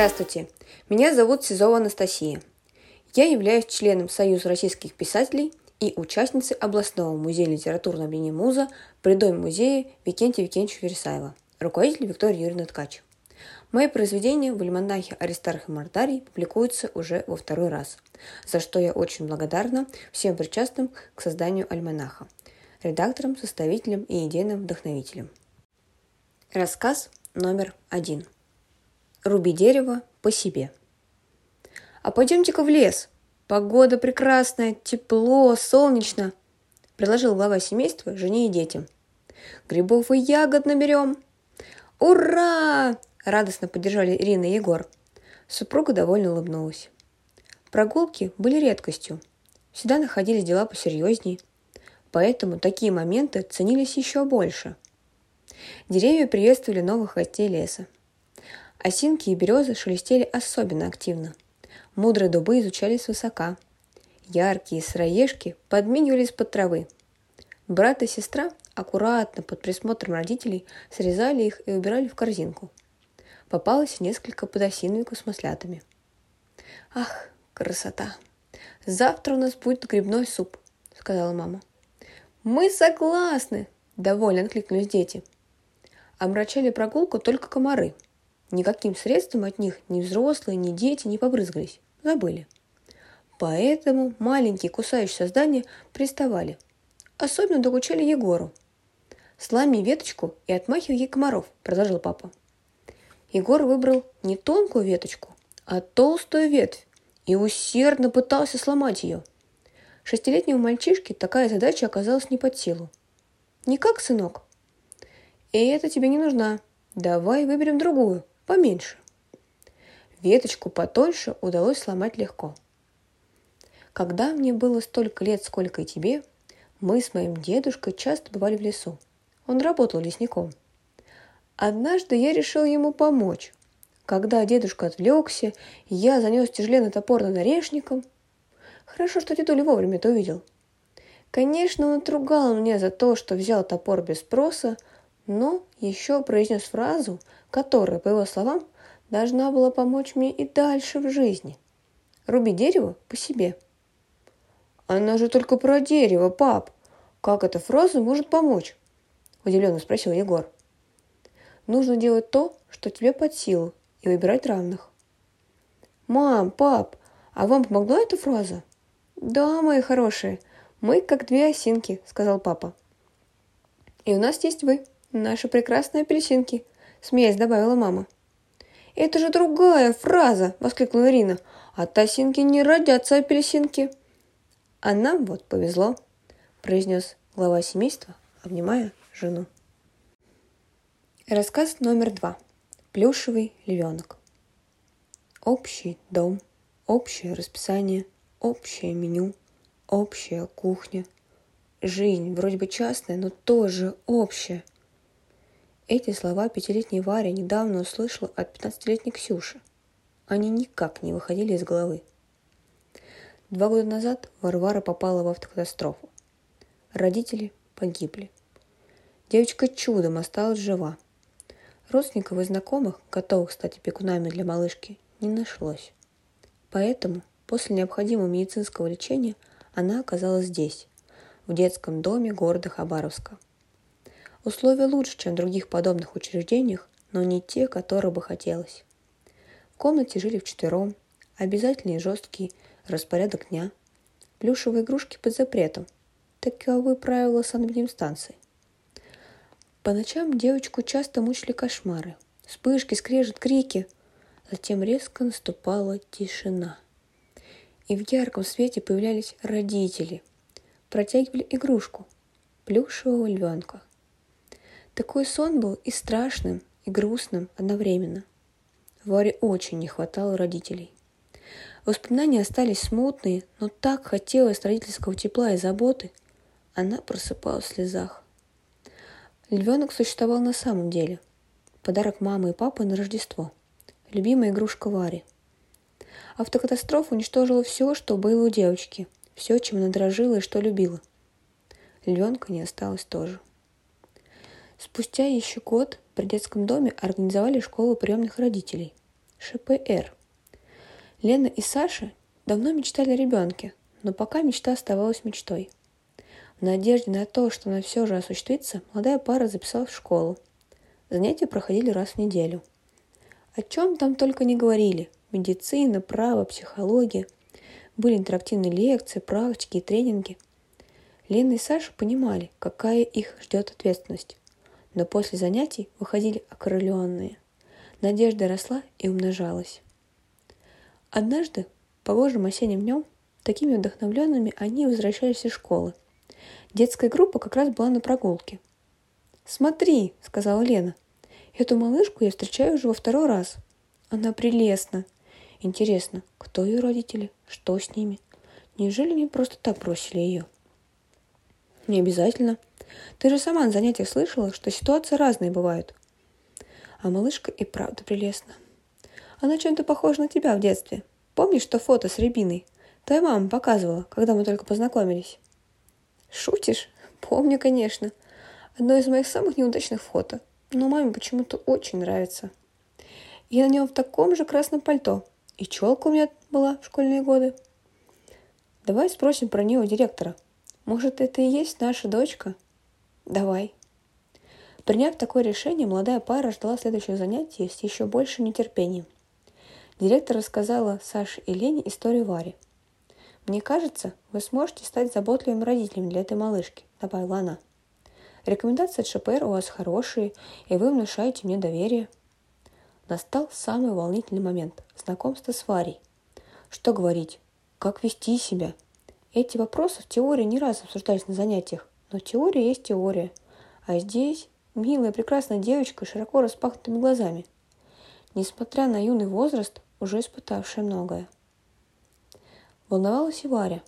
Здравствуйте, меня зовут Сизова Анастасия. Я являюсь членом Союза российских писателей и участницей областного музея литературного объединения «Муза» при Доме музея Викентия Викентьевича Вересаева, руководитель Виктория Юрьевна Ткач. Мои произведения в альманахе Аристарх и Мартарий публикуются уже во второй раз, за что я очень благодарна всем причастным к созданию альманаха, редакторам, составителям и идейным вдохновителям. Рассказ номер один. Руби дерево по себе. А пойдемте-ка в лес. Погода прекрасная, тепло, солнечно, предложил глава семейства жене и детям. Грибов и ягод наберем. Ура! Радостно поддержали Ирина и Егор. Супруга довольно улыбнулась. Прогулки были редкостью. Всегда находились дела посерьезней. Поэтому такие моменты ценились еще больше. Деревья приветствовали новых гостей леса. Осинки и березы шелестели особенно активно. Мудрые дубы изучали свысока. Яркие сыроежки подмигивали из-под травы. Брат и сестра аккуратно под присмотром родителей срезали их и убирали в корзинку. Попалось несколько подосиновиков с маслятами. «Ах, красота! Завтра у нас будет грибной суп», — сказала мама. «Мы согласны!» — довольно откликнулись дети. Омрачали прогулку только комары. Никаким средством от них ни взрослые, ни дети не побрызгались. Забыли. Поэтому маленькие кусающие создания приставали. Особенно докучали Егору. «Слами веточку и отмахивай ей комаров», — продолжил папа. Егор выбрал не тонкую веточку, а толстую ветвь и усердно пытался сломать ее. Шестилетнему мальчишке такая задача оказалась не под силу. «Никак, сынок?» «И это тебе не нужна. Давай выберем другую, поменьше». Веточку потоньше удалось сломать легко. Когда мне было столько лет, сколько и тебе, мы с моим дедушкой часто бывали в лесу. Он работал лесником – Однажды я решил ему помочь. Когда дедушка отвлекся, я занес тяжеленный топор над орешником. Хорошо, что дедуля вовремя это увидел. Конечно, он отругал меня за то, что взял топор без спроса, но еще произнес фразу, которая, по его словам, должна была помочь мне и дальше в жизни. Руби дерево по себе. Она же только про дерево, пап. Как эта фраза может помочь? Удивленно спросил Егор. Нужно делать то, что тебе под силу, и выбирать равных. «Мам, пап, а вам помогла эта фраза?» «Да, мои хорошие, мы как две осинки», — сказал папа. «И у нас есть вы, наши прекрасные апельсинки», — смеясь добавила мама. «Это же другая фраза!» — воскликнула Ирина. «От осинки не родятся апельсинки!» «А нам вот повезло», — произнес глава семейства, обнимая жену. Рассказ номер два. Плюшевый львенок. Общий дом, общее расписание, общее меню, общая кухня. Жизнь вроде бы частная, но тоже общая. Эти слова пятилетней Варя недавно услышала от пятнадцатилетней Ксюши. Они никак не выходили из головы. Два года назад Варвара попала в автокатастрофу. Родители погибли. Девочка чудом осталась жива – Родственников и знакомых, готовых стать опекунами для малышки, не нашлось. Поэтому после необходимого медицинского лечения она оказалась здесь, в детском доме города Хабаровска. Условия лучше, чем в других подобных учреждениях, но не те, которые бы хотелось. В комнате жили вчетвером, обязательный и жесткий распорядок дня, плюшевые игрушки под запретом. Таковы правила санэпидемстанции. По ночам девочку часто мучили кошмары. Вспышки, скрежет, крики. Затем резко наступала тишина. И в ярком свете появлялись родители. Протягивали игрушку. Плюшевого львенка. Такой сон был и страшным, и грустным одновременно. Варе очень не хватало родителей. Воспоминания остались смутные, но так хотелось родительского тепла и заботы. Она просыпалась в слезах. Львенок существовал на самом деле. Подарок мамы и папы на Рождество. Любимая игрушка Вари. Автокатастрофа уничтожила все, что было у девочки. Все, чем она дрожила и что любила. Львенка не осталось тоже. Спустя еще год при детском доме организовали школу приемных родителей. ШПР. Лена и Саша давно мечтали о ребенке, но пока мечта оставалась мечтой. В надежде на то, что она все же осуществится, молодая пара записалась в школу. Занятия проходили раз в неделю. О чем там только не говорили. Медицина, право, психология. Были интерактивные лекции, практики и тренинги. Лена и Саша понимали, какая их ждет ответственность. Но после занятий выходили окрыленные. Надежда росла и умножалась. Однажды, погожим осенним днем, такими вдохновленными они возвращались из школы. Детская группа как раз была на прогулке. «Смотри», — сказала Лена, — «эту малышку я встречаю уже во второй раз. Она прелестна. Интересно, кто ее родители? Что с ними? Неужели мне просто так бросили ее?» «Не обязательно. Ты же сама на занятиях слышала, что ситуации разные бывают. А малышка и правда прелестна. Она чем-то похожа на тебя в детстве. Помнишь то фото с рябиной? Твоя мама показывала, когда мы только познакомились. Шутишь? Помню, конечно. Одно из моих самых неудачных фото. Но маме почему-то очень нравится. Я на нем в таком же красном пальто. И челка у меня была в школьные годы. Давай спросим про нее у директора. Может, это и есть наша дочка? Давай. Приняв такое решение, молодая пара ждала следующего занятия с еще большим нетерпением. Директор рассказала Саше и Лене историю Вари. «Мне кажется, вы сможете стать заботливыми родителями для этой малышки», — добавила она. «Рекомендации от ШПР у вас хорошие, и вы внушаете мне доверие». Настал самый волнительный момент – знакомство с Варей. Что говорить? Как вести себя? Эти вопросы в теории не раз обсуждались на занятиях, но теория есть теория. А здесь Милая, прекрасная девочка, широко распахнутыми глазами. Несмотря на юный возраст, уже испытавшая многое. Волновалась и Варя.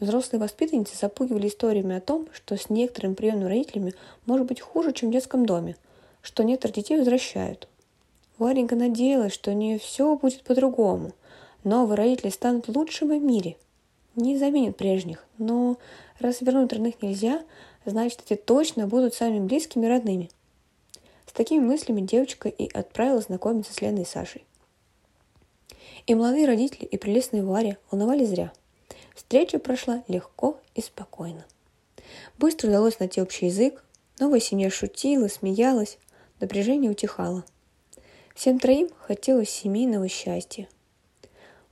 Взрослые воспитанницы запугивали историями о том, что с некоторыми приемными родителями может быть хуже, чем в детском доме, что некоторых детей возвращают. Варенька надеялась, что у нее все будет по-другому. Новые родители станут лучшими в мире. Не заменят прежних, но раз вернуть родных нельзя, значит, эти точно будут самыми близкими родными. С такими мыслями девочка и отправилась знакомиться с Леной и Сашей. И молодые родители, и прелестная Варя волновали зря. Встреча прошла легко и спокойно. Быстро удалось найти общий язык, новая семья шутила, смеялась, напряжение утихало. Всем троим хотелось семейного счастья.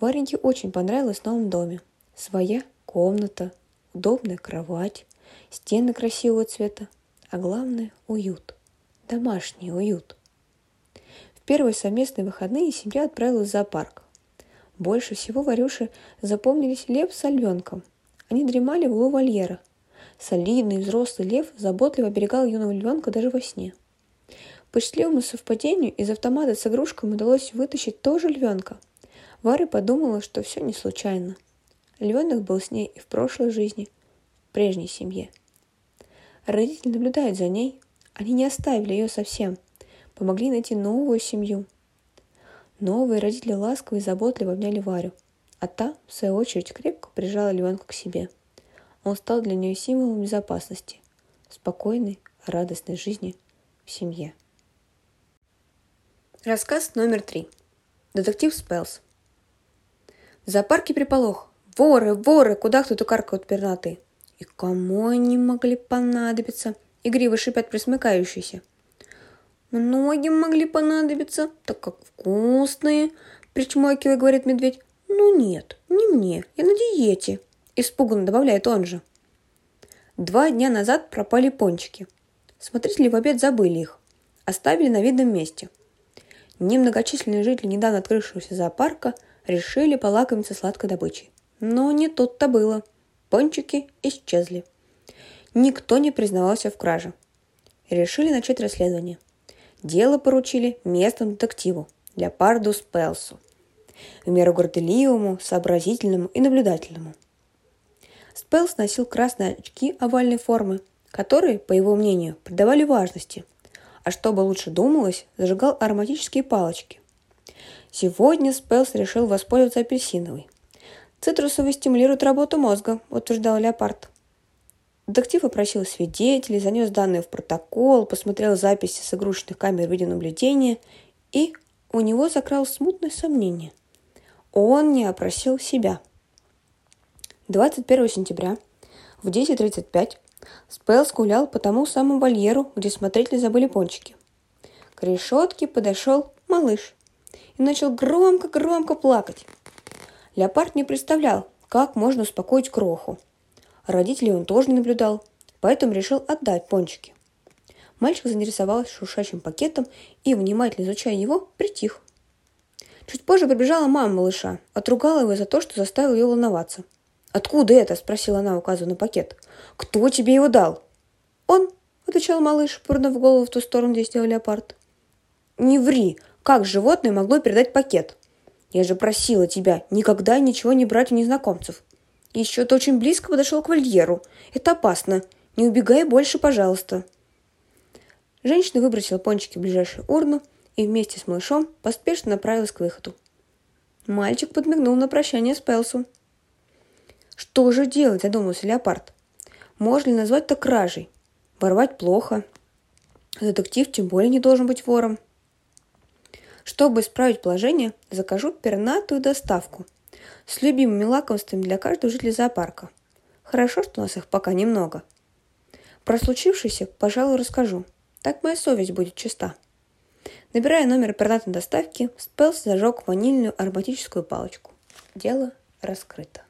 Вареньке очень понравилось в новом доме. Своя комната, удобная кровать, Стены красивого цвета, а главное – уют. Домашний уют. В первые совместные выходные семья отправилась в зоопарк. Больше всего Варюше запомнились лев с львенком. Они дремали в углу вольера. Солидный взрослый лев заботливо оберегал юного львенка даже во сне. По счастливому совпадению из автомата с игрушками удалось вытащить тоже львенка. Варя подумала, что все не случайно. Львенок был с ней и в прошлой жизни – прежней семье. Родители наблюдают за ней. Они не оставили ее совсем. Помогли найти новую семью. Новые родители ласково и заботливо обняли Варю, а та, в свою очередь, крепко прижала львенка к себе. Он стал для нее символом безопасности, спокойной, радостной жизни в семье. Рассказ номер три. Детектив Спелс. В зоопарке приполох. Воры, воры, куда кто-то каркают пернатые. И кому они могли понадобиться? Игриво шипят присмыкающиеся. Многим могли понадобиться, так как вкусные, причмокивая, говорит медведь. Ну нет, не мне, я на диете, испуганно добавляет он же. Два дня назад пропали пончики. Смотрители в обед забыли их. Оставили на видном месте. Немногочисленные жители недавно открывшегося зоопарка решили полакомиться сладкой добычей. Но не тут-то было – Пончики исчезли. Никто не признавался в краже. Решили начать расследование. Дело поручили местному детективу Леопарду Спелсу, в меру горделивому, сообразительному и наблюдательному. Спелс носил красные очки овальной формы, которые, по его мнению, придавали важности, а чтобы лучше думалось, зажигал ароматические палочки. Сегодня Спелс решил воспользоваться апельсиновой. Цитрусовый стимулирует работу мозга, утверждал Леопард. Детектив опросил свидетелей, занес данные в протокол, посмотрел записи с игрушечных камер видеонаблюдения и у него закралось смутное сомнение. Он не опросил себя. 21 сентября в 10.35 Спелс гулял по тому самому вольеру, где смотрители забыли пончики. К решетке подошел малыш и начал громко-громко плакать. Леопард не представлял, как можно успокоить кроху. Родителей он тоже не наблюдал, поэтому решил отдать пончики. Мальчик заинтересовался шуршащим пакетом и, внимательно изучая его, притих. Чуть позже прибежала мама малыша, отругала его за то, что заставил ее волноваться. «Откуда это?» – спросила она, указывая на пакет. «Кто тебе его дал?» «Он», – отвечал малыш, повернув голову в ту сторону, где сидел леопард. «Не ври! Как животное могло передать пакет? Я же просила тебя никогда ничего не брать у незнакомцев. Еще ты очень близко подошел к вольеру. Это опасно. Не убегай больше, пожалуйста». Женщина выбросила пончики в ближайшую урну и вместе с малышом поспешно направилась к выходу. Мальчик подмигнул на прощание Спелсу. Что же делать, задумался Леопард. Можно ли назвать это кражей? Воровать плохо. Детектив тем более не должен быть вором. Чтобы исправить положение, закажу пернатую доставку с любимыми лакомствами для каждого жителя зоопарка. Хорошо, что у нас их пока немного. Про случившееся, пожалуй, расскажу. Так моя совесть будет чиста. Набирая номер пернатной доставки, Спелс зажег ванильную ароматическую палочку. Дело раскрыто.